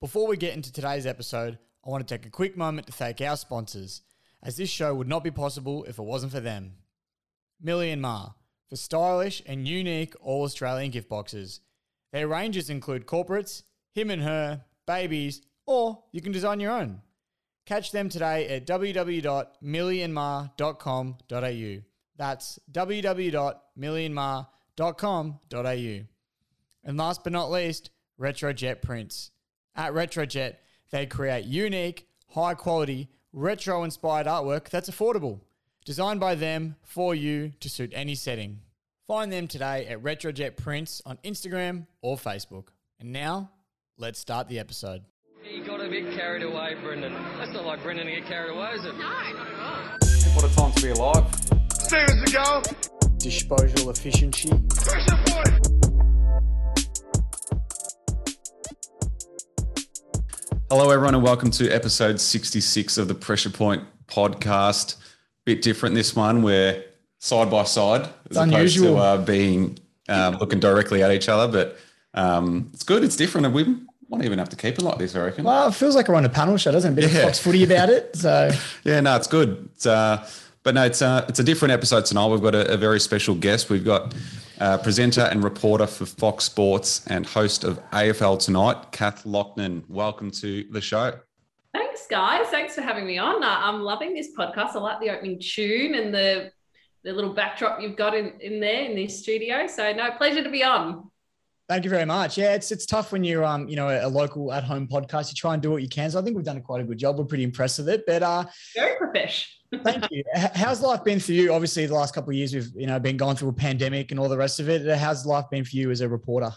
Before we get into today's episode, I want to take a quick moment to thank our sponsors, as this show would not be possible if it wasn't for them. Millie and Ma, for stylish and unique all Australian gift boxes. Their ranges include corporates, him and her, babies, or you can design your own. Catch them today at www.millionma.com.au. That's www.millionma.com.au. And last but not least, Retrojet Prints. At Retrojet, they create unique, high quality, retro inspired artwork that's affordable. Designed by them for you to suit any setting. Find them today at Retrojet Prints on Instagram or Facebook. And now, let's start the episode. You got a bit carried away, Brendan. That's not like Brendan to get carried away, is it? No, not at all. What a time to be alive. Seconds to go. Disposal efficiency. Pressure point. Hello, everyone, and welcome to episode 66 of the Pressure Point podcast. Bit different this one. We're side by side as opposed unusual. to uh, being uh, looking directly at each other, but um, it's good. It's different, and we won't even have to keep it like this. I reckon. Well, it feels like we're on a panel show, doesn't it? A bit Yeah. of Fox footy about it. So, Yeah, no, it's good. It's, uh, but no, it's uh, it's a different episode tonight. We've got a, a very special guest. We've got uh, presenter and reporter for Fox Sports and host of AFL Tonight, Kath Loughnan. Welcome to the show. Thanks, guys. Thanks for having me on. Uh, I'm loving this podcast. I like the opening tune and the the little backdrop you've got in, in there in this studio. So, no, pleasure to be on. thank you very much. Yeah, it's it's tough when you're um you know a local at home podcast. You try and do what you can. So I think we've done quite a good job. We're pretty impressed with it. But uh, Very profesh. Thank you. How's life been for you? Obviously, the last couple of years we've you know been going through a pandemic and all the rest of it. How's life been for you as a reporter?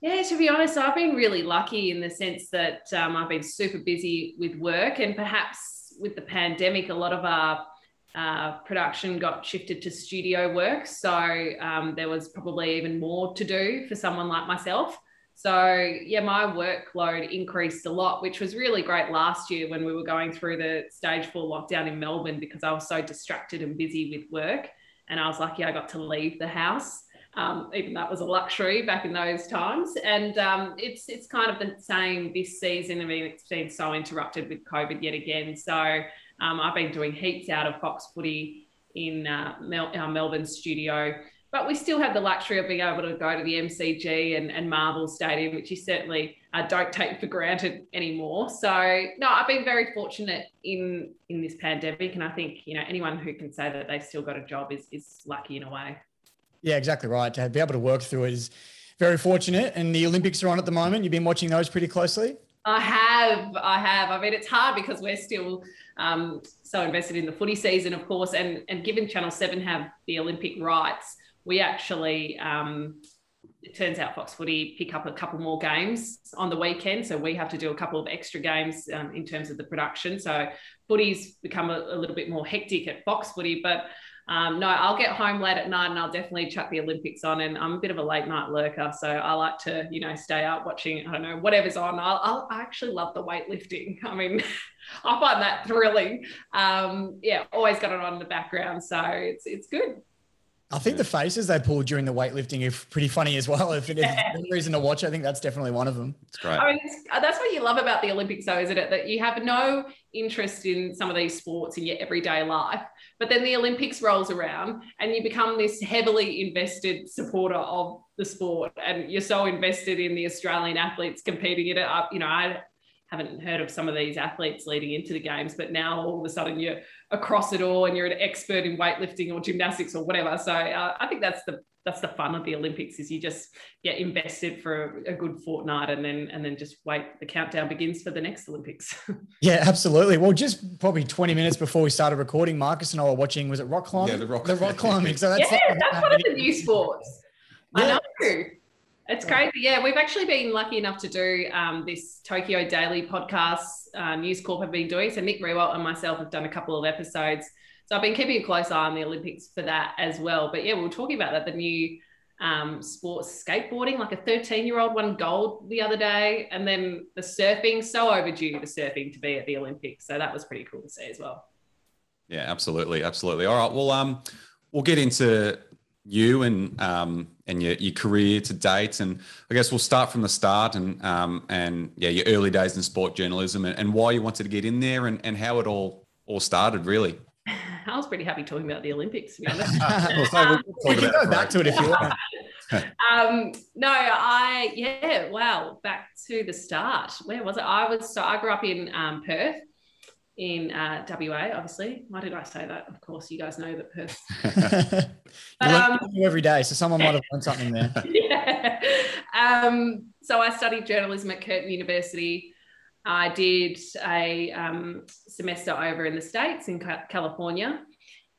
Yeah, to be honest, I've been really lucky in the sense that um, I've been super busy with work, and perhaps with the pandemic, a lot of our uh, production got shifted to studio work. So um, there was probably even more to do for someone like myself. So yeah, my workload increased a lot, which was really great last year when we were going through the stage four lockdown in Melbourne because I was so distracted and busy with work. And I was lucky I got to leave the house um, even that was a luxury back in those times. And um, it's it's kind of the same this season. I mean, it's been so interrupted with COVID yet again. So um, I've been doing heaps out of Fox Footy in uh, Mel- our Melbourne studio. But we still have the luxury of being able to go to the MCG and, and Marvel Stadium, which you certainly uh, don't take for granted anymore. So no, I've been very fortunate in in this pandemic, and I think you know anyone who can say that they've still got a job is is lucky in a way. Yeah, exactly right. To be able to work through it is very fortunate. And the Olympics are on at the moment. You've been watching those pretty closely. I have, I have. I mean, it's hard because we're still um, so invested in the footy season, of course, and and given Channel Seven have the Olympic rights, we actually. Um, it turns out Fox Footy pick up a couple more games on the weekend, so we have to do a couple of extra games um, in terms of the production. So footy's become a, a little bit more hectic at Fox Footy, but um, no, I'll get home late at night and I'll definitely chuck the Olympics on. And I'm a bit of a late night lurker, so I like to, you know, stay up watching. I don't know whatever's on. I'll, I'll I actually love the weightlifting. I mean, I find that thrilling. Um, yeah, always got it on in the background, so it's it's good. I think the faces they pulled during the weightlifting are pretty funny as well. If there's any reason to watch, I think that's definitely one of them. It's great. I mean, uh, that's what you love about the Olympics, though, isn't it? That you have no interest in some of these sports in your everyday life, but then the Olympics rolls around and you become this heavily invested supporter of the sport, and you're so invested in the Australian athletes competing in it. I, you know, I haven't heard of some of these athletes leading into the games, but now all of a sudden you're across it all and you're an expert in weightlifting or gymnastics or whatever. So uh, I think that's the that's the fun of the Olympics is you just get invested for a, a good fortnight and then and then just wait. The countdown begins for the next Olympics. Yeah, absolutely. Well, just probably 20 minutes before we started recording, Marcus and I were watching, was it rock climbing? Yeah, the rock- the rock climbing. So that's yeah, that's one of the new sports. I know. It's crazy. Yeah, we've actually been lucky enough to do um, this Tokyo Daily podcast. Uh, News Corp have been doing. So Nick Rewalt and myself have done a couple of episodes. So I've been keeping a close eye on the Olympics for that as well. But yeah, we were talking about that the new um, sports skateboarding, like a 13 year old won gold the other day, and then the surfing. So overdue the surfing to be at the Olympics. So that was pretty cool to see as well. Yeah, absolutely, absolutely. All right, well, um, we'll get into you and um, and your, your career to date. And I guess we'll start from the start and um, and yeah, your early days in sport journalism and, and why you wanted to get in there and, and how it all all started really. I was pretty happy talking about the Olympics, to be honest. Well, so we'll talk We can go back to it if you want. um, no, I yeah, wow. Back to the start. Where was it? I was so I grew up in um, Perth, in uh, WA. Obviously, why did I say that? Of course, you guys know that Perth. But, um, every day, so someone might have learned something there. yeah. Um, so I studied journalism at Curtin University. I did a um, semester over in the States in California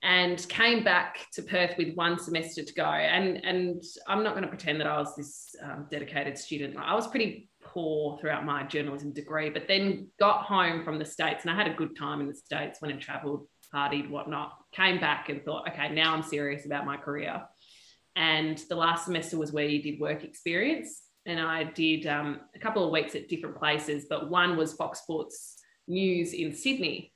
and came back to Perth with one semester to go. And, and I'm not going to pretend that I was this um, dedicated student. I was pretty throughout my journalism degree, but then got home from the States and I had a good time in the States, went and traveled, partied, whatnot. Came back and thought, okay, now I'm serious about my career. And the last semester was where you did work experience. And I did um, a couple of weeks at different places, but one was Fox Sports News in Sydney.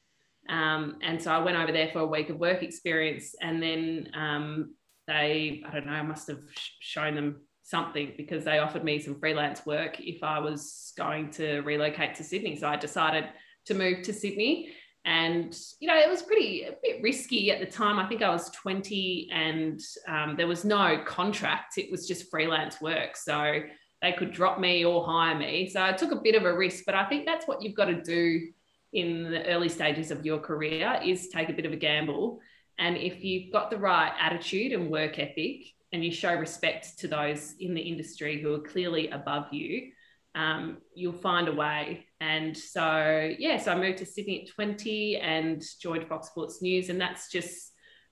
Um, and so I went over there for a week of work experience. And then um, they, I don't know, I must have sh- shown them something because they offered me some freelance work if I was going to relocate to Sydney. So I decided to move to Sydney. And, you know, it was pretty a bit risky at the time. I think I was 20 and um, there was no contract, it was just freelance work. So they could drop me or hire me. So I took a bit of a risk, but I think that's what you've got to do in the early stages of your career is take a bit of a gamble. And if you've got the right attitude and work ethic and you show respect to those in the industry who are clearly above you, um, you'll find a way. And so, yeah, so I moved to Sydney at 20 and joined Fox Sports News. And that's just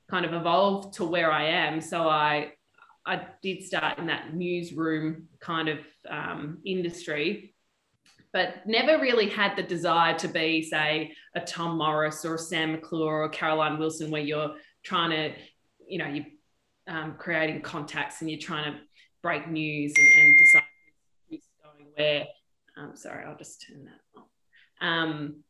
kind of evolved to where I am. So I, I did start in that newsroom kind of um, industry, but never really had the desire to be, say, a Tom Morris or a Sam McClure or Caroline Wilson, where you're trying to, you know, you're um, creating contacts and you're trying to break news and, and decide who's going where. Um, sorry, I'll just turn that off. Um,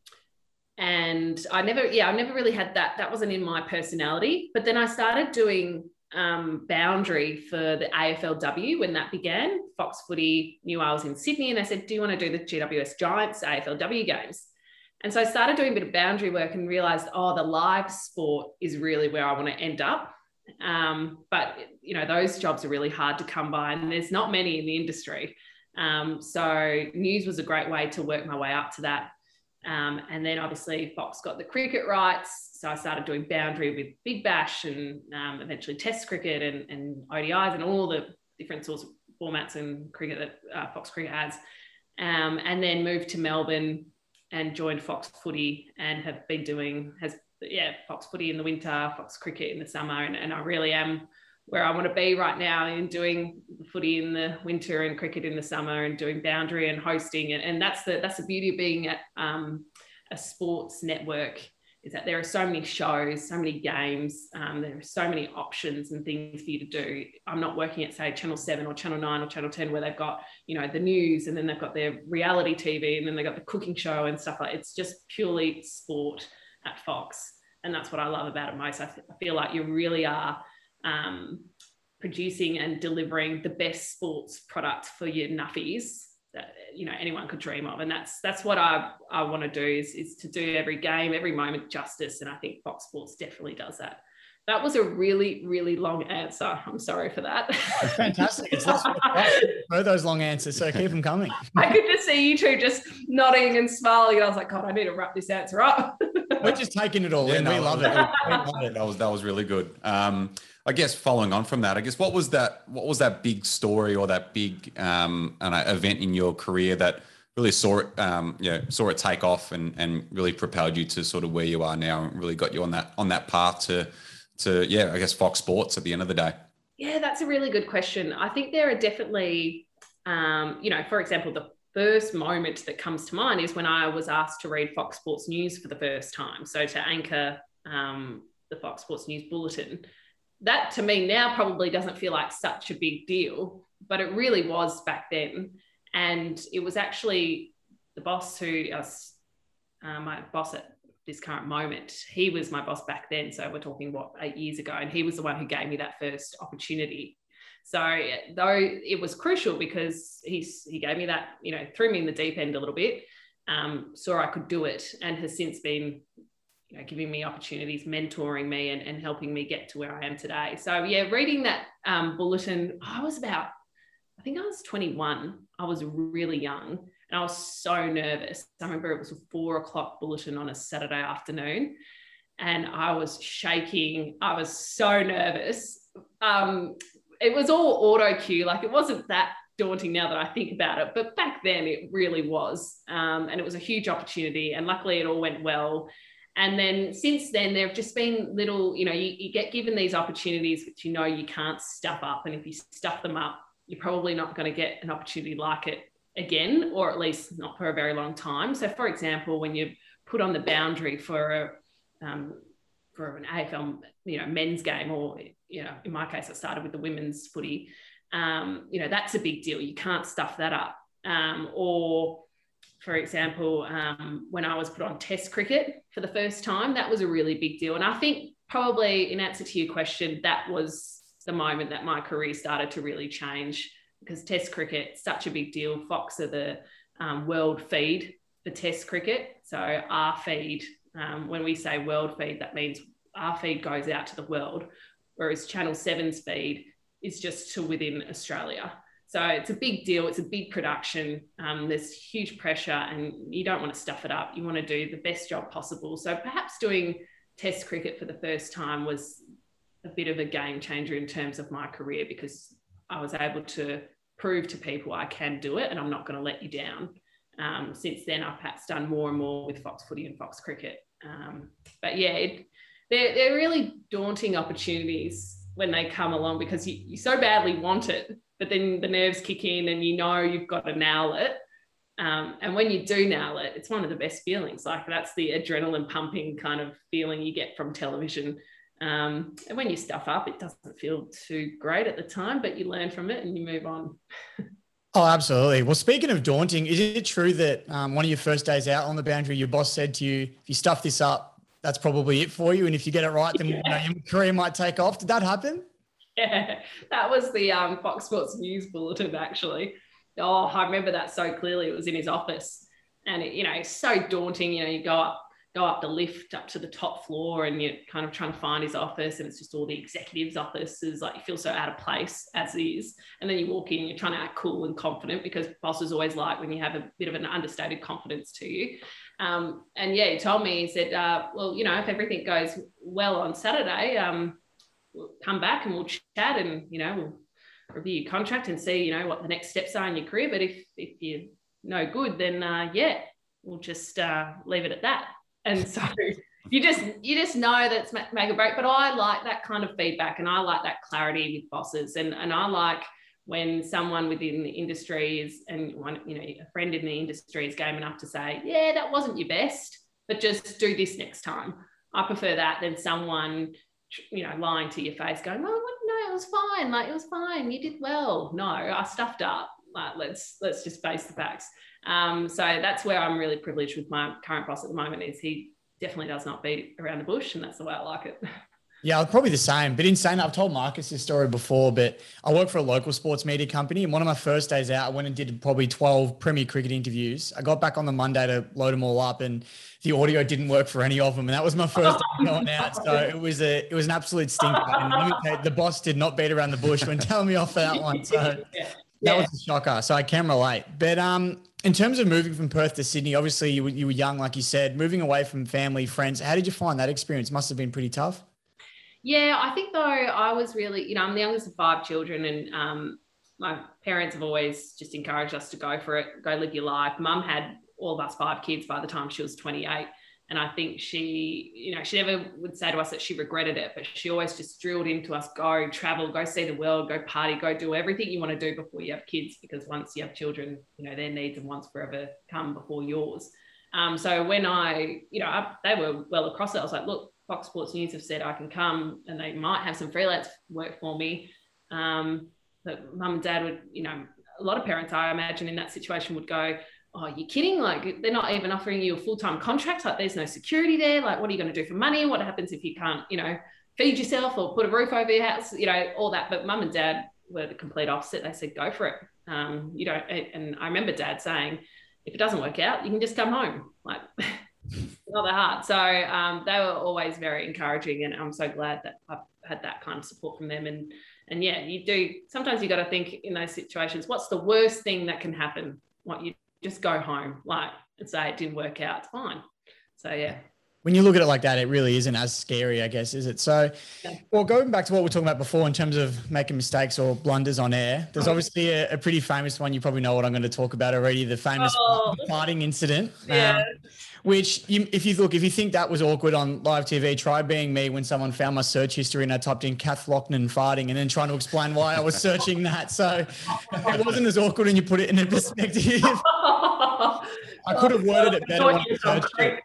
and I never, yeah, I never really had that. That wasn't in my personality. But then I started doing um, boundary for the AFLW when that began. Fox Footy knew I was in Sydney and they said, Do you want to do the GWS Giants AFLW games? And so I started doing a bit of boundary work and realized, oh, the live sport is really where I want to end up. Um, but, you know, those jobs are really hard to come by and there's not many in the industry. Um, so news was a great way to work my way up to that. Um, and then obviously Fox got the cricket rights. So I started doing boundary with Big Bash and um, eventually Test cricket and, and ODIs and all the different sorts of formats and cricket that uh, Fox Cricket has. Um, and then moved to Melbourne and joined Fox Footy and have been doing, has, yeah, Fox Footy in the winter, Fox Cricket in the summer. And, and I really am where I want to be right now in doing footy in the winter and cricket in the summer and doing boundary and hosting. And, and that's the that's the beauty of being at um, a sports network is that there are so many shows, so many games, um, there are so many options and things for you to do. I'm not working at say Channel Seven or Channel Nine or Channel Ten where they've got you know the news and then they've got their reality TV and then they've got the cooking show and stuff like. It's just purely sport at Fox, and that's what I love about it most. I, th- I feel like you really are um, producing and delivering the best sports product for your nuffies that you know anyone could dream of. And that's that's what i i want to do is is to do every game every moment justice. And i think fox sports definitely does that that was a really really long answer i'm sorry for that That's Fantastic. It's lots of for those long answers, so keep them coming. i could just see you two just nodding and smiling and i was like god i need to wrap this answer up We're just taking it all Yeah, in. no, we love it. that it. That was that was really good. Um, I guess following on from that, I guess what was that? What was that big story or that big um, I event in your career that really saw it, um, you know, saw it take off and and really propelled you to sort of where you are now and really got you on that on that path to to yeah, I guess Fox Sports at the end of the day. Yeah, that's a really good question. I think there are definitely, um, you know, for example, the first moment that comes to mind is when I was asked to read Fox Sports News for the first time. So to anchor um, the Fox Sports News bulletin. That to me now probably doesn't feel like such a big deal, but it really was back then. And it was actually the boss who, uh, my boss at this current moment. He was my boss back then. So we're talking what eight years ago, and he was the one who gave me that first opportunity. So though it was crucial because he's he gave me that, you know, threw me in the deep end a little bit, um, saw I could do it, and has since been, you know, giving me opportunities, mentoring me, and, and helping me get to where I am today. So yeah, reading that um, bulletin, I was about, I think I was 21. I was really young and I was so nervous. I remember it was a four o'clock bulletin on a Saturday afternoon, and I was shaking. I was so nervous. Um, it was all auto cue, like it wasn't that daunting now that I think about it, but back then it really was. Um, and it was a huge opportunity, and luckily it all went well. And then since then, there have just been little, you know, you, you get given these opportunities which you know you can't stuff up. And if you stuff them up, you're probably not going to get an opportunity like it again, or at least not for a very long time. So, for example, when you put on the boundary for a um, for an AFL, you know, men's game, or you know, in my case, I started with the women's footy. Um, you know, that's a big deal. You can't stuff that up. Um, or, for example, um, when I was put on Test cricket for the first time, that was a really big deal. And I think probably in answer to your question, that was the moment that my career started to really change because Test cricket such a big deal. Fox are the um, world feed for Test cricket. So our feed, um, when we say world feed, that means our feed goes out to the world, whereas Channel 7's feed is just to within Australia. So it's a big deal. It's a big production. Um, there's huge pressure, and you don't want to stuff it up. You want to do the best job possible. So perhaps doing Test cricket for the first time was a bit of a game changer in terms of my career because I was able to prove to people I can do it and I'm not going to let you down. Um, since then, I've perhaps done more and more with Fox Footy and Fox Cricket. Um, but yeah, it, they're, they're really daunting opportunities when they come along because you, you so badly want it, but then the nerves kick in and you know you've got to nail it. Um, and when you do nail it, it's one of the best feelings. Like that's the adrenaline pumping kind of feeling you get from television. Um, and when you stuff up, it doesn't feel too great at the time, but you learn from it and you move on. Oh, absolutely. Well, speaking of daunting, is it true that um, one of your first days out on the boundary, your boss said to you, if you stuff this up, that's probably it for you. And if you get it right, then yeah. you know, your career might take off. Did that happen? Yeah, that was the um, Fox Sports News bulletin, actually. Oh, I remember that so clearly. It was in his office. And, it, you know, it's so daunting. You know, you go up go up the lift up to the top floor and you're kind of trying to find his office and it's just all the executives offices like you feel so out of place as is. And then you walk in you're trying to act cool and confident because bosses always like when you have a bit of an understated confidence to you. Um, and yeah he told me he said uh, well you know if everything goes well on saturday um, we'll come back and we'll chat and you know we'll review your contract and see you know what the next steps are in your career. But if if you're no good then uh, yeah we'll just uh, leave it at that and so you just you just know that's make or break. But i like that kind of feedback and i like that clarity with bosses. And and i like when someone within the industry is and one you know a friend in the industry is game enough to say yeah that wasn't your best but just do this next time. I prefer that than someone you know lying to your face going oh no it was fine. Like it was fine. You did well. No i stuffed up like let's let's just face the facts um, so that's where I'm really privileged with my current boss at the moment is he definitely does not beat around the bush and that's the way I like it. Yeah, probably the same. But insane. I've told Marcus this story before, but I work for a local sports media company. And one of my first days out, I went and did probably 12 Premier Cricket interviews. I got back on the Monday to load them all up, and the audio didn't work for any of them. And that was my first day going out. So it was a it was an absolute stinker. And the boss did not beat around the bush when telling me off for that one. So that was a shocker. So I can relate. But um, in terms of moving from Perth to Sydney, obviously you, you were young, like you said, moving away from family, friends. How did you find that experience? Must have been pretty tough. Yeah, I think though I was really, you know, I'm the youngest of five children, and um, my parents have always just encouraged us to go for it, go live your life. Mum had all of us five kids by the time she was 28. And I think she, you know, she never would say to us that she regretted it, but she always just drilled into us go travel, go see the world, go party, go do everything you want to do before you have kids, because once you have children, you know, their needs and wants forever come before yours. Um, so when I, you know, I, they were well across it, I was like, look, Fox Sports News have said I can come and they might have some freelance work for me. Um, but mum and dad would, you know, a lot of parents, I imagine, in that situation would go, oh, you're kidding? Like they're not even offering you a full time contract. Like there's no security there. Like what are you going to do for money? What happens if you can't, you know, feed yourself or put a roof over your house? You know, all that. But mum and dad were the complete opposite. They said, go for it. Um, you don't. And I remember dad saying, if it doesn't work out, you can just come home. Like. not that hard. So um, they were always very encouraging, and I'm so glad that I've had that kind of support from them. And and yeah, you do. Sometimes you got to think in those situations, what's the worst thing that can happen? What you just go home, like and say it didn't work out. It's fine. So yeah. When you look at it like that, it really isn't as scary, I guess, is it? So, well, going back to what we are talking about before in terms of making mistakes or blunders on air, there's obviously a, a pretty famous one. You probably know what I'm going to talk about already the famous Oh. farting incident. Yeah. Um, which, you, if you look, if you think that was awkward on live TV, try being me when someone found my search history and I typed in Kath Loughnan farting and then trying to explain why I was searching that. So it wasn't as awkward when you put it in a perspective. I could have worded it better when I searched it.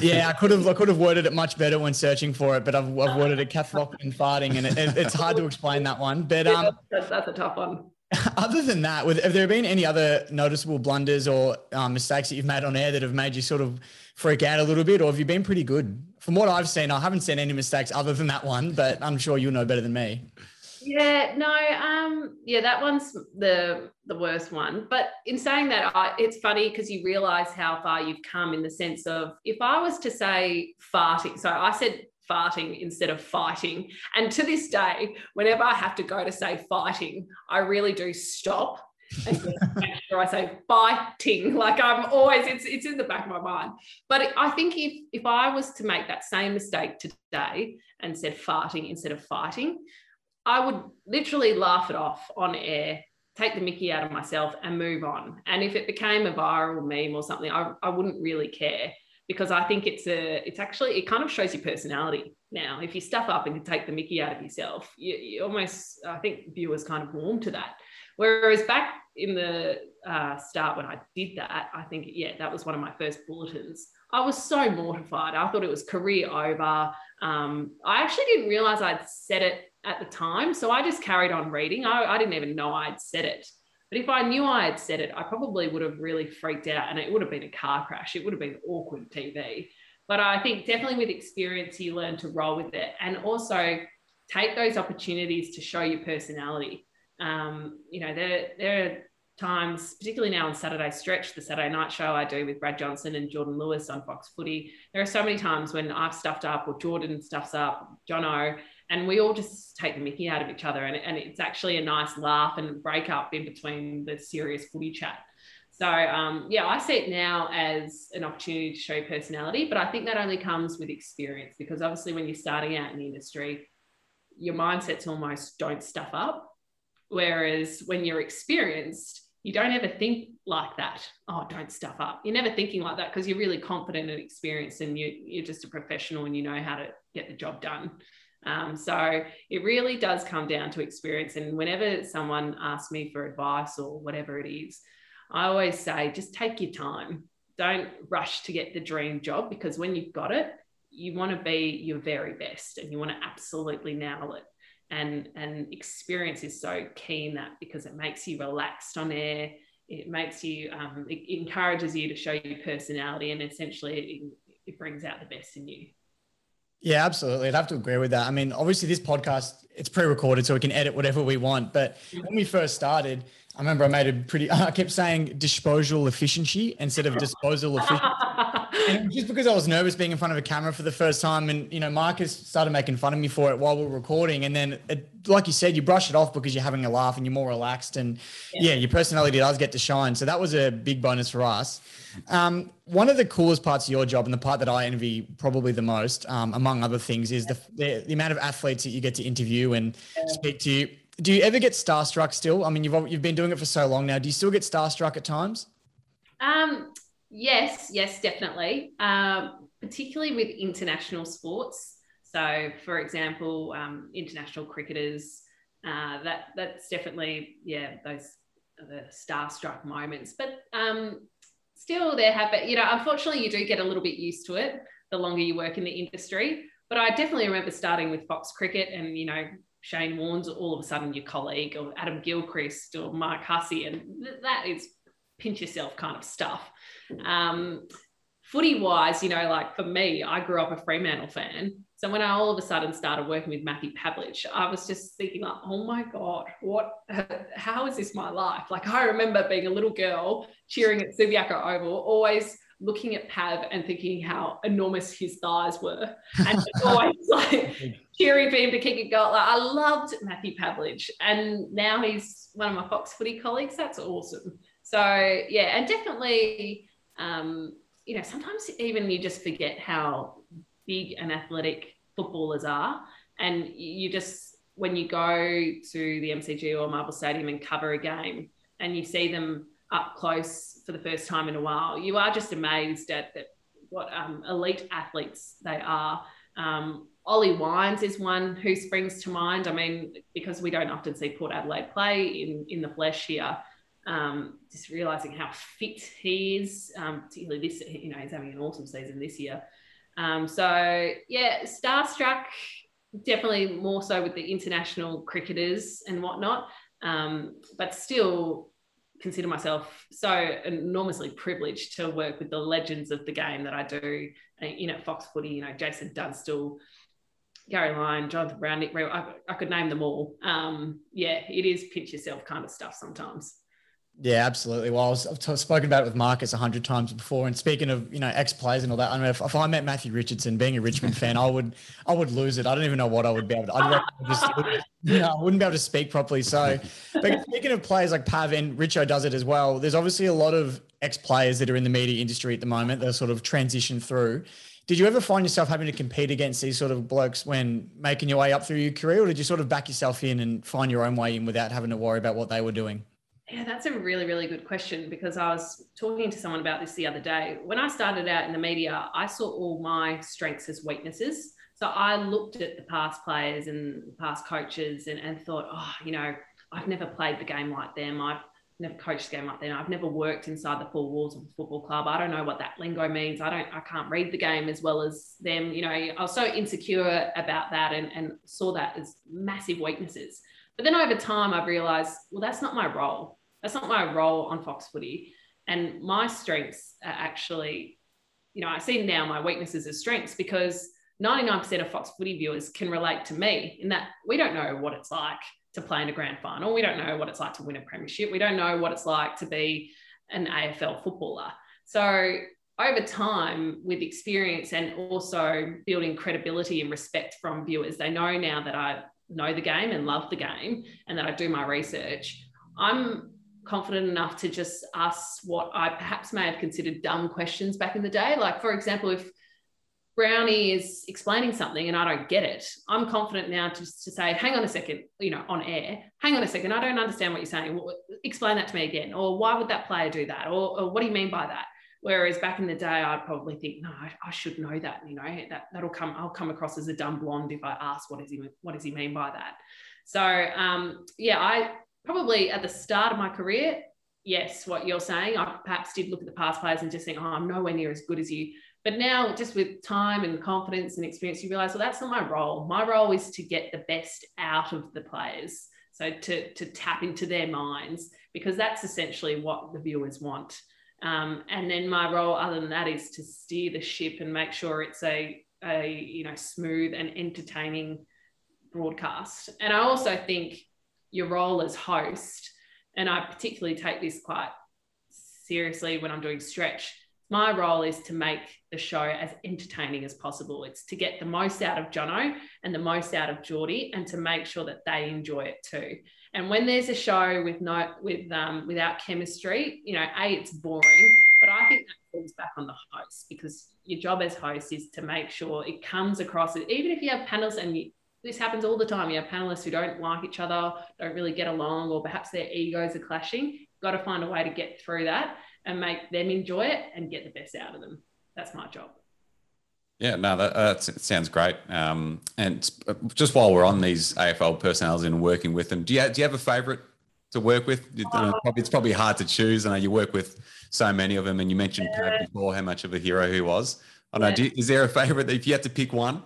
Yeah, I could have I could have worded it much better when searching for it, but I've, I've worded it Kath and farting, and it, it, it's hard to explain that one. But um, that's, that's a tough one. other than that, with, have there been any other noticeable blunders or um, mistakes that you've made on air that have made you sort of freak out a little bit, or have you been pretty good? From what I've seen, I haven't seen any mistakes other than that one, but I'm sure you'll know better than me. Yeah, no, um, yeah, that one's the the worst one. But in saying that, I, it's funny because you realise how far you've come in the sense of if I was to say farting, so I said farting instead of fighting, and to this day, whenever I have to go to say fighting, I really do stop and make sure I say fighting. Like I'm always, it's it's in the back of my mind. But I think if if I was to make that same mistake today and said farting instead of fighting, I would literally laugh it off on air, take the mickey out of myself and move on. And if it became a viral meme or something, I, I wouldn't really care because I think it's a, it's actually, it kind of shows your personality now. If you stuff up and you take the mickey out of yourself, you, you almost, I think viewers kind of warm to that. Whereas back in the uh, start when I did that, I think, yeah, that was one of my first bulletins. I was so mortified. I thought it was career over. Um, I actually didn't realize I'd said it at the time. So I just carried on reading. I, I didn't even know I'd said it. But if I knew I had said it, I probably would have really freaked out and it would have been a car crash. It would have been awkward TV. But I think definitely with experience, you learn to roll with it and also take those opportunities to show your personality. Um, you know, there, there are times, particularly now on Saturday Stretch, the Saturday night show I do with Brad Johnson and Jordan Lewis on Fox Footy. There are so many times when I've stuffed up or Jordan stuffs up, Jono, and we all just take the mickey out of each other. And, and it's actually a nice laugh and break up in between the serious footy chat. So, um, yeah, I see it now as an opportunity to show personality, but I think that only comes with experience because obviously when you're starting out in the industry, your mindset's almost don't stuff up. Whereas when you're experienced, you don't ever think like that. Oh, don't stuff up. You're never thinking like that because you're really confident and experienced and you, you're just a professional and you know how to get the job done. Um, so it really does come down to experience. And whenever someone asks me for advice or whatever it is, I always say just take your time. Don't rush to get the dream job because when you've got it, you want to be your very best and you want to absolutely nail it. And, and experience is so key in that because it makes you relaxed on air. It makes you, um, it encourages you to show your personality and essentially it, it brings out the best in you. Yeah, absolutely. I'd have to agree with that. I mean, obviously, this podcast it's pre-recorded, so we can edit whatever we want. But when we first started, I remember I made a pretty. I kept saying disposal efficiency instead of disposal efficiency. And just because I was nervous being in front of a camera for the first time, and you know, Marcus started making fun of me for it while we were recording, and then, it, like you said, you brush it off because you're having a laugh and you're more relaxed, and yeah. yeah, your personality does get to shine. So that was a big bonus for us. Um, one of the coolest parts of your job, and the part that I envy probably the most, um, among other things, is the, the the amount of athletes that you get to interview and speak to. Do you ever get starstruck still? I mean, you've you've been doing it for so long now. Do you still get starstruck at times? Um, yes, yes, definitely. Um, particularly with international sports. So, for example, um, international cricketers. Uh, that that's definitely yeah those are the starstruck moments. But um, still, there have you know unfortunately you do get a little bit used to it the longer you work in the industry. But I definitely remember starting with Fox Cricket and you know Shane Warne's all of a sudden your colleague or Adam Gilchrist or Mark Hussey. And th- that is pinch yourself kind of stuff. Um, footy wise, you know, like for me, I grew up a Fremantle fan. So when I all of a sudden started working with Matthew Pavlich, I was just thinking like, oh my God, what, how is this my life? Like I remember being a little girl cheering at Subiaco Oval, always looking at Pav and thinking how enormous his thighs were. And always like cheering for him to kick a goal. Like, I loved Matthew Pavlich. And now he's one of my Fox footy colleagues. That's awesome. So yeah, and definitely um, you know, sometimes even you just forget how big and athletic footballers are. And you just, when you go to the MCG or Marvel Stadium and cover a game and you see them up close for the first time in a while, you are just amazed at, at what um, elite athletes they are. Um, Ollie Wines is one who springs to mind. I mean, because we don't often see Port Adelaide play in, in the flesh here, um, just realizing how fit he is, um, particularly this, you know, he's having an awesome season this year. Um, so yeah, starstruck, definitely more so with the international cricketers and whatnot, um, but still consider myself so enormously privileged to work with the legends of the game that I do. Uh, you know, Fox Footy, you know, Jason Dunstall, Gary Lyon, Jonathan Brown, Nick I, I could name them all. Um, yeah, it is pinch yourself kind of stuff sometimes. Yeah, absolutely. Well, I was, I've spoken about it with Marcus a hundred times before. And speaking of, you know, ex players and all that, I mean, if, if, I met Matthew Richardson, being a Richmond fan, I would, I would lose it. I don't even know what I would be able to. I'd just, you know, I wouldn't be able to speak properly. So, but speaking of players like Pav and Richo does it as well. There's obviously a lot of ex players that are in the media industry at the moment. that are sort of transition through. Did you ever find yourself having to compete against these sort of blokes when making your way up through your career, or did you sort of back yourself in and find your own way in without having to worry about what they were doing? Yeah, that's a really, really good question because I was talking to someone about this the other day. When I started out in the media, I saw all my strengths as weaknesses. So I looked at the past players and past coaches and, and thought, oh, you know, I've never played the game like them. I've never coached the game like them. I've never worked inside the four walls of a football club. I don't know what that lingo means. I don't, I can't read the game as well as them. You know, I was so insecure about that and, and saw that as massive weaknesses. But then over time, I've realized, well, that's not my role. That's not my role on Fox Footy. And my strengths are actually, you know, I see now my weaknesses as strengths because 99% of Fox Footy viewers can relate to me in that we don't know what it's like to play in a grand final. We don't know what it's like to win a premiership. We don't know what it's like to be an AFL footballer. So over time, with experience and also building credibility and respect from viewers, they know now that I know the game and love the game and that I do my research. I'm confident enough to just ask what I perhaps may have considered dumb questions back in the day. Like, for example, if Brownie is explaining something and I don't get it, I'm confident now to, to say, hang on a second, you know, on air, hang on a second, I don't understand what you're saying. Well, explain that to me again. Or why would that player do that? Or, or, what do you mean by that? Whereas back in the day, I'd probably think, no, I, I should know that, you know, that, that'll come, I'll come across as a dumb blonde if I ask, what, is he, what does he mean by that? So um, yeah, I probably at the start of my career, yes, what you're saying, I perhaps did look at the past players and just think, oh, I'm nowhere near as good as you. But now, just with time and confidence and experience, you realize, well, that's not my role. My role is to get the best out of the players. So to, to tap into their minds, because that's essentially what the viewers want. Um, and then my role, other than that, is to steer the ship and make sure it's a, a you know smooth and entertaining broadcast. And I also think your role as host, and I particularly take this quite seriously when I'm doing stretch. My role is to make the show as entertaining as possible. It's to get the most out of Jono and the most out of Geordie, and to make sure that they enjoy it too. And when there's a show with no with um, without chemistry, you know, a it's boring, but I think that falls back on the host because your job as host is to make sure it comes across. Even if you have panels and you, this happens all the time. You have panelists who don't like each other, don't really get along, or perhaps their egos are clashing. Got to find a way to get through that and make them enjoy it and get the best out of them. That's my job. Yeah, no, that, that sounds great. Um, and just while we're on these AFL personnel and working with them, do you, do you have a favourite to work with? Uh, it's probably hard to choose. I know you work with so many of them, and you mentioned yeah. before how much of a hero he was. I know. Yeah. You, is there a favourite if you had to pick one?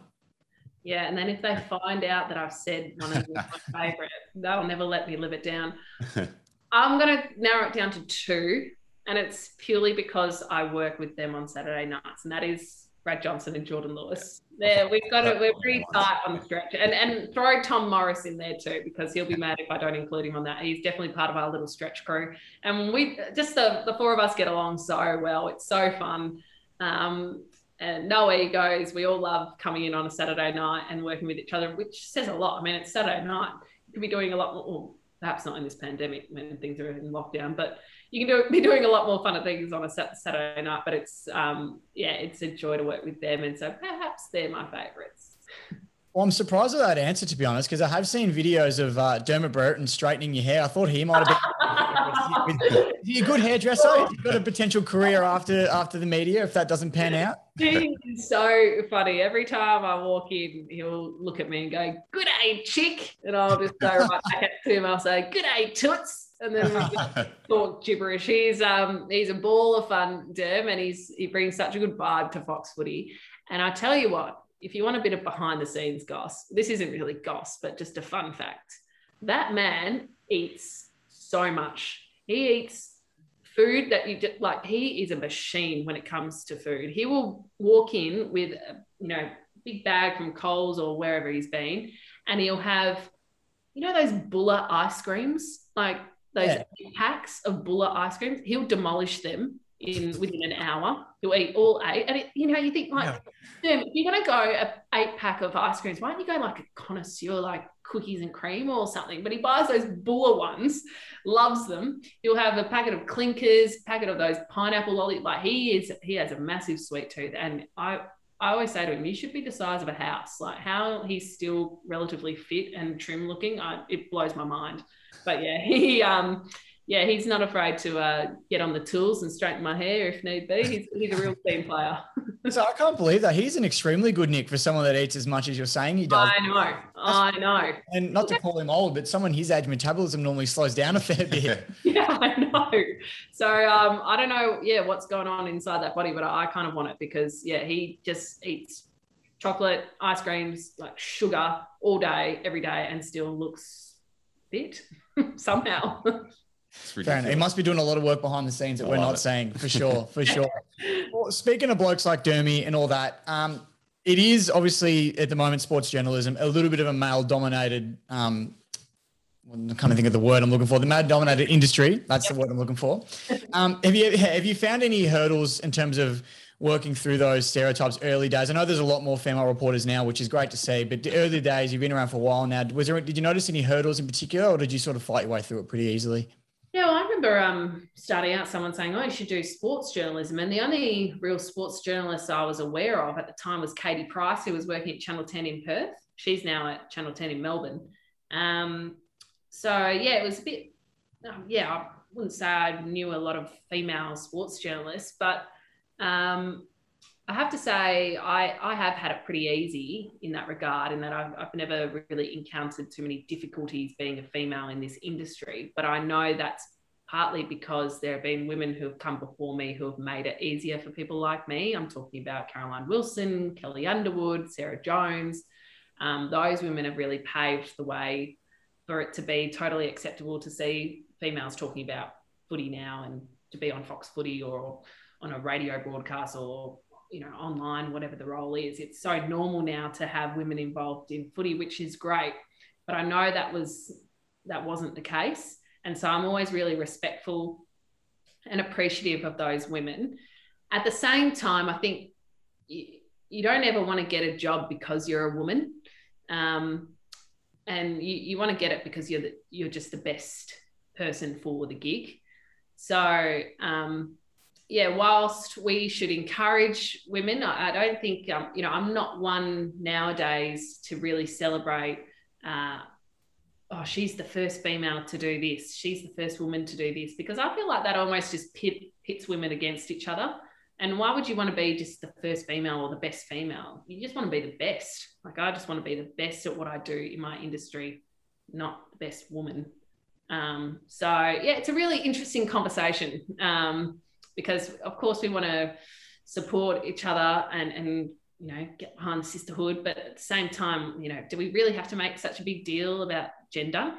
Yeah, and then if they find out that I've said one of my favourite, they'll never let me live it down. I'm going to narrow it down to two. and it's purely because I work with them on Saturday nights, and that is Brad Johnson and Jordan Lewis. There, we've got it. We're pretty tight on the stretch, and and throw Tom Morris in there too because he'll be mad if I don't include him on that. He's definitely part of our little stretch crew, and we just the the four of us get along so well. It's so fun. Um, and no egos. We all love coming in on a Saturday night and working with each other, which says a lot. I mean, it's Saturday night. You could be doing a lot more, well, perhaps not in this pandemic when things are in lockdown, but you can do, be doing a lot more fun things on a Saturday night. But it's, um, yeah, it's a joy to work with them. And so perhaps they're my favorites. Well, I'm surprised with that answer, to be honest, because I have seen videos of uh, Dermot Brereton straightening your hair. I thought he might have been. Is he a good hairdresser? Has he got a potential career after after the media if that doesn't pan out? He's so funny. Every time I walk in, he'll look at me and go, "Good day, chick," and I'll just go right back to him. I'll say, "Good day, toots." And then we just talk gibberish. He's um he's a ball of fun, Derm, and he's he brings such a good vibe to Fox Footy. And I tell you what, if you want a bit of behind the scenes goss, this isn't really goss, but just a fun fact. That man eats so much. He eats food that you just, like. He is a machine when it comes to food. He will walk in with a, you know big bag from Coles or wherever he's been, and he'll have you know those Bulla ice creams, like those Yeah. packs of Bulla ice creams. He'll demolish them in within an hour. He'll eat all eight, and it, you know you think like. Tim, if you're gonna go a eight pack of ice creams, why don't you go like a connoisseur, like cookies and cream or something? But he buys those Bulla ones, loves them. He'll have a packet of clinkers, packet of those pineapple lolly. Like he is, he has a massive sweet tooth, and I. I always say to him, you should be the size of a house. Like how he's still relatively fit and trim looking, I, it blows my mind. But yeah, he um, yeah, he's not afraid to uh, get on the tools and straighten my hair if need be. He's, he's a real team player. So I can't believe that he's an extremely good Nick for someone that eats as much as you're saying he does. I know, I know. And not to call him old, but someone his age metabolism normally slows down a fair bit. Yeah, I know. So um, I don't know, yeah, what's going on inside that body, but I, I kind of want it because yeah, he just eats chocolate, ice creams, like sugar all day, every day, and still looks fit somehow. It's Fair enough. He must be doing a lot of work behind the scenes that I we're not it. saying for sure, for sure. Well, speaking of blokes like Dermy and all that, um, it is obviously at the moment sports journalism a little bit of a male dominated. Um, I'm kind of think of the word I'm looking for. The male dominated industry. That's the word I'm looking for. Um, have you have you found any hurdles in terms of working through those stereotypes early days? I know there's a lot more female reporters now, which is great to see. But the early days, you've been around for a while now. Was there? Did you notice any hurdles in particular, or did you sort of fight your way through it pretty easily? Yeah, well, I remember um, starting out someone saying, "Oh, you should do sports journalism," and the only real sports journalist I was aware of at the time was Katie Price, who was working at Channel Ten in Perth. She's now at Channel Ten in Melbourne. Um, so yeah, it was a bit. um, yeah, I wouldn't say I knew a lot of female sports journalists, but um, I have to say I, I have had it pretty easy in that regard, in that I've, I've never really encountered too many difficulties being a female in this industry. But I know that's partly because there have been women who have come before me who have made it easier for people like me. I'm talking about Caroline Wilson, Kelly Underwood, Sarah Jones. Um, those women have really paved the way for it to be totally acceptable to see females talking about footy now and to be on Fox Footy or on a radio broadcast or you know online whatever the role is it's so normal now to have women involved in footy which is great. But i know that was that wasn't the case. And so i'm always really respectful and appreciative of those women. At the same time i think you, you don't ever want to get a job because you're a woman. Um, and you, you want to get it because you're the, you're just the best person for the gig. So um, yeah, whilst we should encourage women, I, I don't think, um, you know, I'm not one nowadays to really celebrate, uh, oh, she's the first female to do this, she's the first woman to do this, because I feel like that almost just pit, pits women against each other. And why would you want to be just the first female or the best female? You just want to be the best. Like, I just want to be the best at what I do in my industry, not the best woman. Um, so, yeah, it's a really interesting conversation. Um, because of course we want to support each other and and you know get behind the sisterhood but at the same time you know do we really have to make such a big deal about gender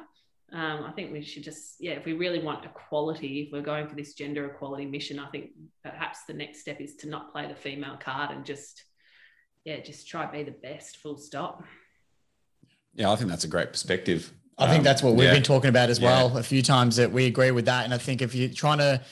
Um, I think we should just, yeah, if we really want equality, if we're going for this gender equality mission, I think perhaps the next step is to not play the female card and just, yeah, just try to be the best, full stop. Yeah, I think that's a great perspective. I think Um, that's what we've yeah. been talking about as Yeah. well a few times that we agree with that. And I think if you're trying to,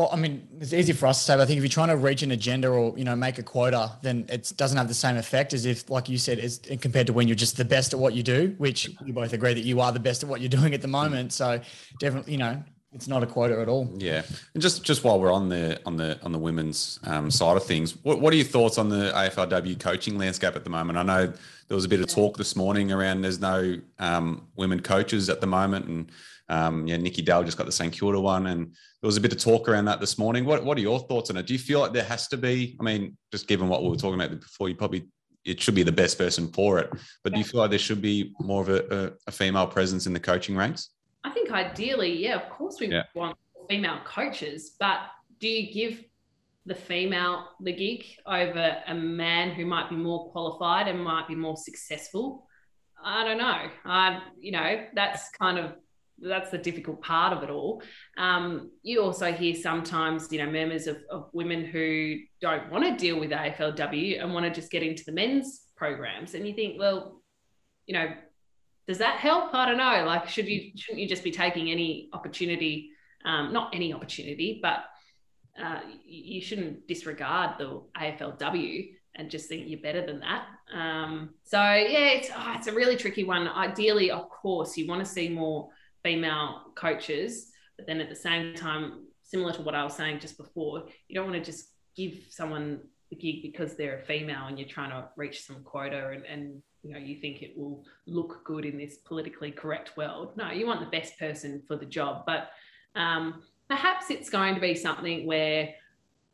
well, I mean, it's easy for us to say, but I think if you're trying to reach an agenda or, you know, make a quota, then it doesn't have the same effect as if, like you said, is compared to when you're just the best at what you do, which you both agree that you are the best at what you're doing at the moment. So definitely, you know, it's not a quota at all. Yeah, and just just while we're on the on the on the women's um, side of things, what what are your thoughts on the AFLW coaching landscape at the moment? I know there was a bit of talk this morning around there's no um, women coaches at the moment, and um, yeah, Nikki Dale just got the St Kilda one, and there was a bit of talk around that this morning. What what are your thoughts on it? Do you feel like there has to be? I mean, just given what we were talking about before, you probably it should be the best person for it, but do you feel like there should be more of a, a, a female presence in the coaching ranks? I think ideally, yeah, of course we Yeah. want female coaches, but do you give the female the gig over a man who might be more qualified and might be more successful? I don't know. I, you know, that's kind of that's the difficult part of it all. Um, you also hear sometimes, you know, murmurs of, of women who don't want to deal with AFLW and want to just get into the men's programs, and you think, well, you know, does that help? I don't know. Like, should you shouldn't you just be taking any opportunity? Um, not any opportunity, but uh, you shouldn't disregard the AFLW and just think you're better than that. Um, so yeah, it's oh, it's a really tricky one. Ideally, of course, you want to see more female coaches, but then at the same time, similar to what I was saying just before, you don't want to just give someone the gig because they're a female and you're trying to reach some quota and, and you know you think it will look good in this politically correct world. No, you want the best person for the job, but um, perhaps it's going to be something where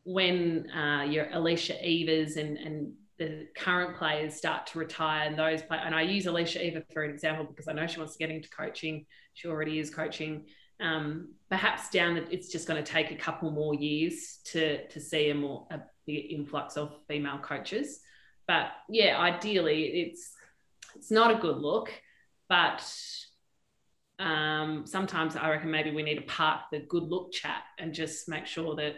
when uh, your Alicia Evas and, and the current players start to retire and those play, and I use Alicia Eva for an example because I know she wants to get into coaching. She already is coaching. Um, perhaps down it's just going to take a couple more years to to see a more a influx of female coaches. But yeah, ideally it's it's not a good look, but um, sometimes I reckon maybe we need to park the good look chat and just make sure that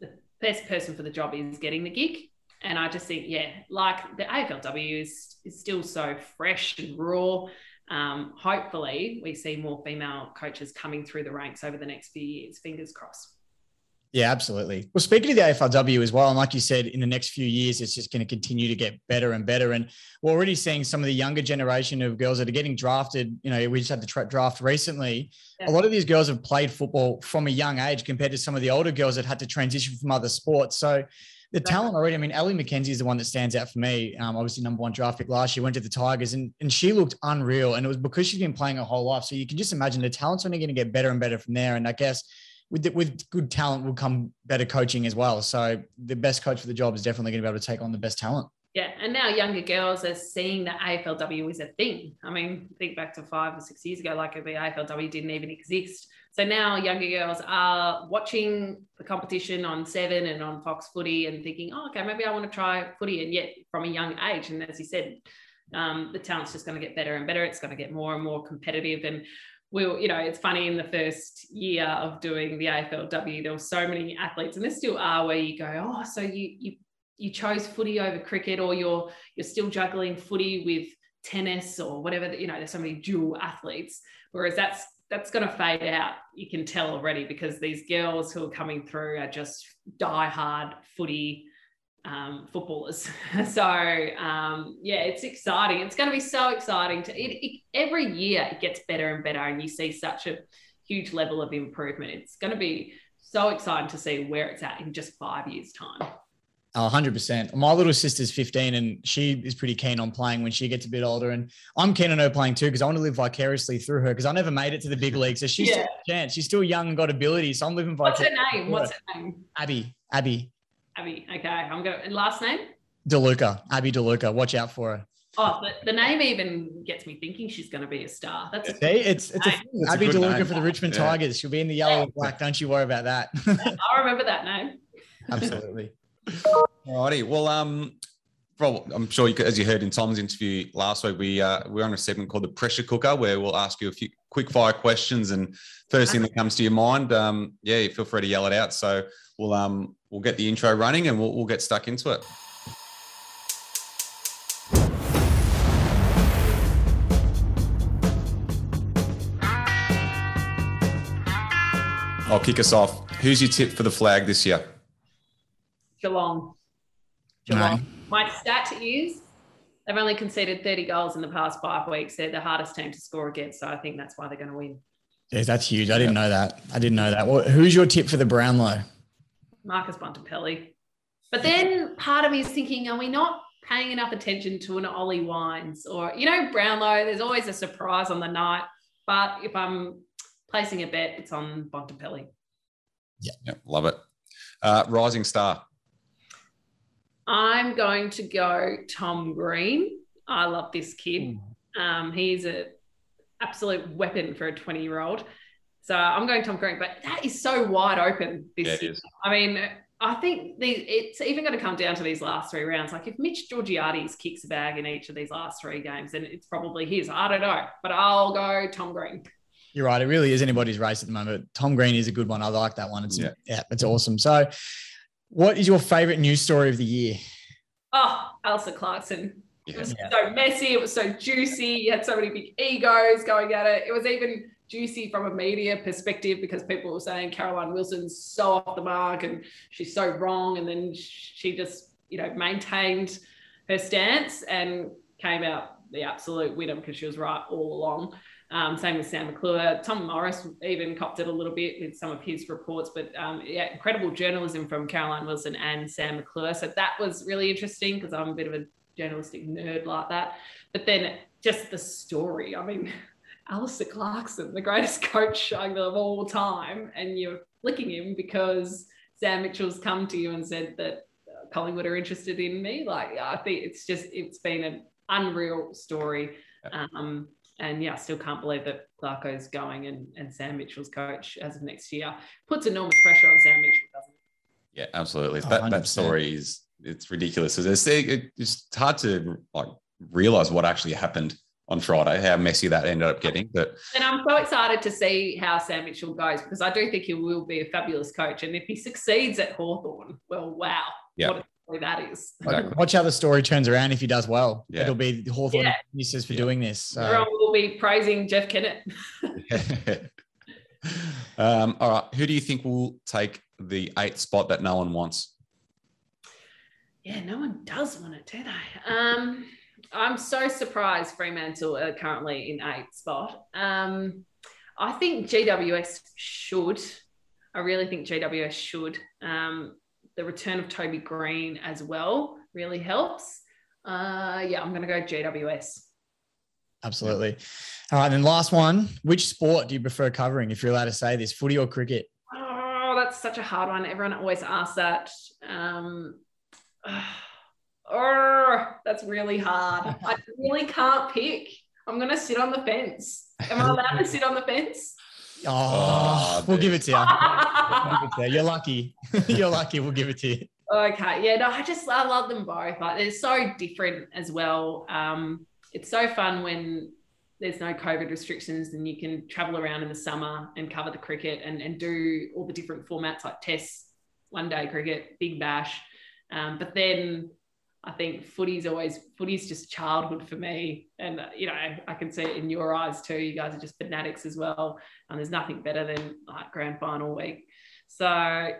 the best person for the job is getting the gig. And I just think, yeah, like the AFLW is, is still so fresh and raw. Um, hopefully, we see more female coaches coming through the ranks over the next few years. Fingers crossed. Yeah, absolutely. Well, speaking of the AFLW as well, and like you said, in the next few years, it's just going to continue to get better and better. And we're already seeing some of the younger generation of girls that are getting drafted. You know, we just had the tra- draft recently. Yeah. A lot of these girls have played football from a young age compared to some of the older girls that had to transition from other sports. So the Exactly. talent already, I mean, Ellie McKenzie is the one that stands out for me. Um, obviously, number one draft pick last year, went to the Tigers, and, and she looked unreal. And it was because she's been playing her whole life. So you can just imagine the talent's only going to get better and better from there. And I guess with with good talent will come better coaching as well. So the best coach for the job is definitely going to be able to take on the best talent. Yeah, and now younger girls are seeing that AFLW is a thing. I mean, think back to five or six years ago, like the AFLW didn't even exist. So now younger girls are watching the competition on Seven and on Fox Footy and thinking, oh, okay, maybe I want to try footy. And yet, from a young age, and as you said, um, the talent's just going to get better and better. It's going to get more and more competitive. And we'll, you know, it's funny in the first year of doing the AFLW, there were so many athletes, and there still are, where you go, oh, so you you you chose footy over cricket, or you're you're still juggling footy with tennis or whatever. You know, there's so many dual athletes. Whereas that's that's going to fade out. You can tell already because these girls who are coming through are just die-hard footy um, footballers. so um, yeah, it's exciting. It's going to be so exciting. To it, it, every year it gets better and better, and you see such a huge level of improvement. It's going to be so exciting to see where it's at in just five years' time. Oh, 100%. My little sister's 15 and she is pretty keen on playing when she gets a bit older. And I'm keen on her playing too because I want to live vicariously through her because I never made it to the big league. So she's still Yeah. a chance. She's still young and got ability. So I'm living vicariously. What's her name? What's her name? Abby. Abby Abby. Okay, I'm going. to last name? DeLuca. Abby DeLuca. Watch out for her. Oh, the, the name even gets me thinking she's going to be a star. That's a, See, it's it's a Nice. thing. That's a Abby good DeLuca name. for the Richmond Yeah. Tigers. She'll be in the yellow and black. Don't you worry about that. I remember that name. Absolutely. Alrighty. Well, um, well, I'm sure you, could- as you heard in Tom's interview last week, we uh, we're on a segment called the pressure cooker, where we'll ask you a few quick fire questions, and first thing that comes to your mind, um, yeah, feel free to yell it out. So we'll um we'll get the intro running, and we'll we'll get stuck into it. I'll kick us off. Who's your tip for the flag this year? Geelong. Geelong. My stat is they've only conceded 30 goals in the past five weeks. They're the hardest team to score against. So I think that's why they're going to win. Yeah, that's huge. I didn't know that. I didn't know that. Well, who's your tip for the Brownlow? Marcus Bontempelli. But then part of me is thinking, are we not paying enough attention to an Ollie Wines or, you know, Brownlow? There's always a surprise on the night. But if I'm placing a bet, it's on Bontempelli. Yeah, love it. Uh, rising star. I'm going to go Tom Green. I love this kid. Um, he's a absolute weapon for a 20 year old. So I'm going Tom Green, but that is so wide open this Yeah, year. is. I mean, I think the, it's even going to come down to these last three rounds. Like if Mitch Georgiades kicks a bag in each of these last three games, then it's probably his. I don't know, but I'll go Tom Green. You're right. It really is anybody's race at the moment. Tom Green is a good one. I like that one. It's yeah, Yeah. it's awesome. So, what is your favorite news story of the year? Oh, Alistair Clarkson. It was Yeah. so messy. It was so juicy. You had so many big egos going at it. It was even juicy from a media perspective because people were saying Caroline Wilson's so off the mark and she's so wrong. And then she just, you know, maintained her stance and came out the absolute winner because she was right all along. Um, same with Sam McClure. Tom Morris even copped it a little bit with some of his reports, but um, yeah, incredible journalism from Caroline Wilson and Sam McClure. So that was really interesting because I'm a bit of a journalistic nerd like that. But then just the story. I mean, Alistair Clarkson, the greatest coach of all time, and you're flicking him because Sam Mitchell's come to you and said that uh, Collingwood are interested in me. Like, I think it's just, it's been an unreal story. Um, and yeah, I still can't believe that Clarko's going and, and Sam Mitchell's coach as of next year. Puts enormous pressure on Sam Mitchell, doesn't it? Yeah, absolutely. Oh, That that 100%. story is it's ridiculous. It's, it's hard to like realize what actually happened on Friday, how messy that ended up getting. But And I'm so excited to see how Sam Mitchell goes because I do think he will be a fabulous coach. And if he succeeds at Hawthorn, well, wow. Yeah. What a that is. Exactly. Watch how the story turns around if he does well. Yeah. It'll be Hawthorn Yeah. excuses for Yeah. doing this. So, Everyone will be praising Jeff Kennett. um, all right, who do you think will take the eighth spot that no one wants? Yeah, no one does want it, do they? Um, I'm so surprised Fremantle are currently in eighth spot. Um, I think GWS should. I really think GWS should. Um, the return of Toby Green as well really helps. Uh, yeah, I'm going to go GWS. absolutely. All right. Then last one. Which sport do you prefer covering? If you're allowed to say this, footy or cricket? Oh, that's such a hard one. Everyone always asks that. Um, oh, that's really hard. I really can't pick. I'm going to sit on the fence. Am I allowed to sit on the fence? Oh, Oh, we'll give it to you. We'll give it to you. You're lucky. You're lucky. We'll give it to you. Okay, yeah, no, I just I love them both. Like they're so different as well. Um, it's so fun when there's no COVID restrictions and you can travel around in the summer and cover the cricket and, and do all the different formats like tests, one day cricket, big bash. Um, but then I think footy's always footy's just childhood for me, and uh, you know I can see it in your eyes too. You guys are just fanatics as well, and there's nothing better than like grand final week. So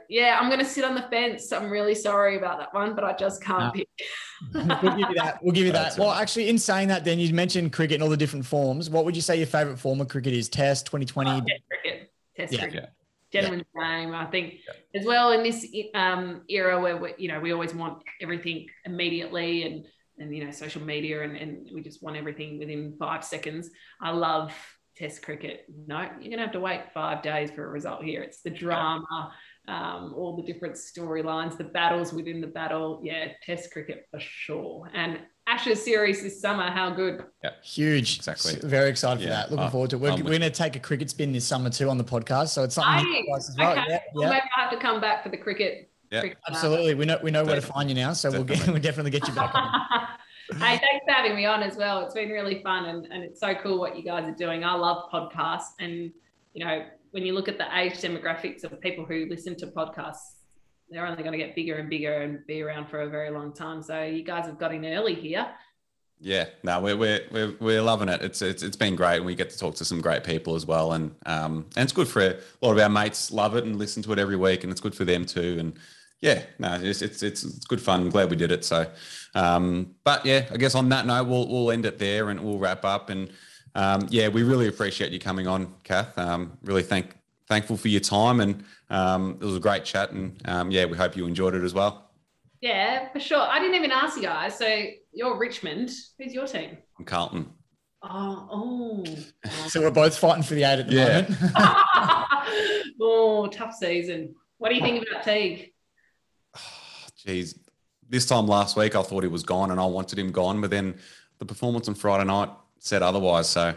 yeah, I'm going to sit on the fence. I'm really sorry about that one, but I just can't No. pick. We'll give you that. We'll give you that. Well, actually, in saying that, then you mentioned cricket and all the different forms. What would you say your favorite form of cricket is? Test, 2020? Oh, Test cricket, Test Yeah. cricket, Yeah. gentleman's game. I think as well in this um, era where we, you know we always want everything immediately and and you know social media and, and we just want everything within five seconds. I love Test cricket. No, you're gonna have to wait five days for a result here. It's the drama. Um, all the different storylines, the battles within the battle. Yeah, Test cricket for sure. And Ashes series this summer, how good? Yeah, Huge. Exactly. Very excited for that. Looking Uh, forward to it. We're, we're going to take a cricket spin this summer too on the podcast. So it's something new Nice. for us as well. Okay. Yeah, Well, yeah. maybe I have to come back for the cricket Yeah. cricket. Absolutely. We know we know where to find you now, so we'll get we'll definitely get you back on. hey, thanks for having me on as well. It's been really fun and, and it's so cool what you guys are doing. I love podcasts. And, you know, when you look at the age demographics of people who listen to podcasts, they're only going to get bigger and bigger and be around for a very long time. So you guys have got in early here. Yeah, no, we're, we're, we're, loving it. It's, it's, it's been great. And we get to talk to some great people as well. And, um, and it's good for a lot of our mates love it and listen to it every week. And it's good for them too. And yeah, no, it's, it's, it's, it's good fun. I'm glad we did it. So, um, but yeah, I guess on that note, we'll, we'll end it there and we'll wrap up. And um, yeah, we really appreciate you coming on, Kath. Um, really thank, thankful for your time. And um, it was a great chat. And um, yeah, we hope you enjoyed it as well. Yeah, for sure. I didn't even ask you guys. So you're Richmond. Who's your team? I'm Carlton. Oh, oh. So we're both fighting for the eight at the Yeah. moment. oh, tough season. What do you think about Teague? Geez, this time last week I thought he was gone and I wanted him gone, but then the performance on Friday night said otherwise. So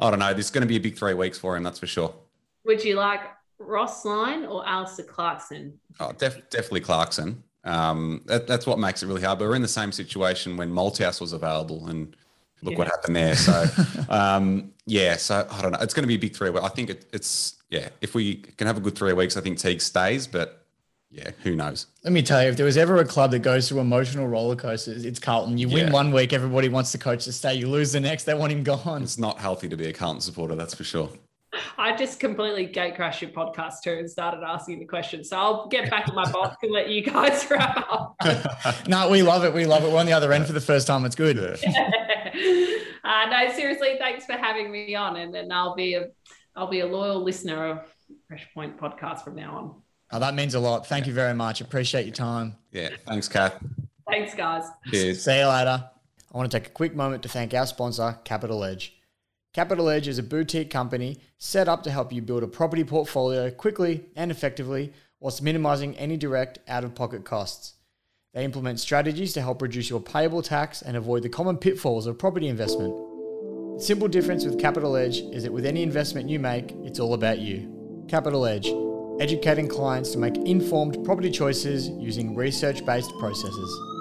I don't know. This is going to be a big three weeks for him, that's for sure. Would you like Ross Lyon or Alistair Clarkson? Oh, def- definitely Clarkson. Um, that, that's what makes it really hard. But we're in the same situation when Malthouse was available, and look what happened there. So, um, yeah. So I don't know. It's going to be a big three. weeks. I think it, it's yeah. If we can have a good three weeks, I think Teague stays. But yeah, who knows? Let me tell you, if there was ever a club that goes through emotional roller coasters, it's Carlton. You win Yeah. one week, everybody wants the coach to stay. You lose the next, they want him gone. It's not healthy to be a Carlton supporter. That's for sure. I just completely gate crashed your podcast too and started asking the questions. So I'll get back to my box and let you guys wrap up. no, we love it. We love it. We're on the other end for the first time. It's good. uh, no, seriously, thanks for having me on, and then I'll be a I'll be a loyal listener of Fresh Point podcast from now on. Oh, that means a lot. Thank you very much. Appreciate your time. Yeah. Thanks, Kath. Thanks, guys. Cheers. See you later. I want to take a quick moment to thank our sponsor, Capital Edge. Capital Edge is a boutique company set up to help you build a property portfolio quickly and effectively whilst minimizing any direct out of pocket costs. They implement strategies to help reduce your payable tax and avoid the common pitfalls of property investment. The simple difference with Capital Edge is that with any investment you make, it's all about you. Capital Edge, educating clients to make informed property choices using research based processes.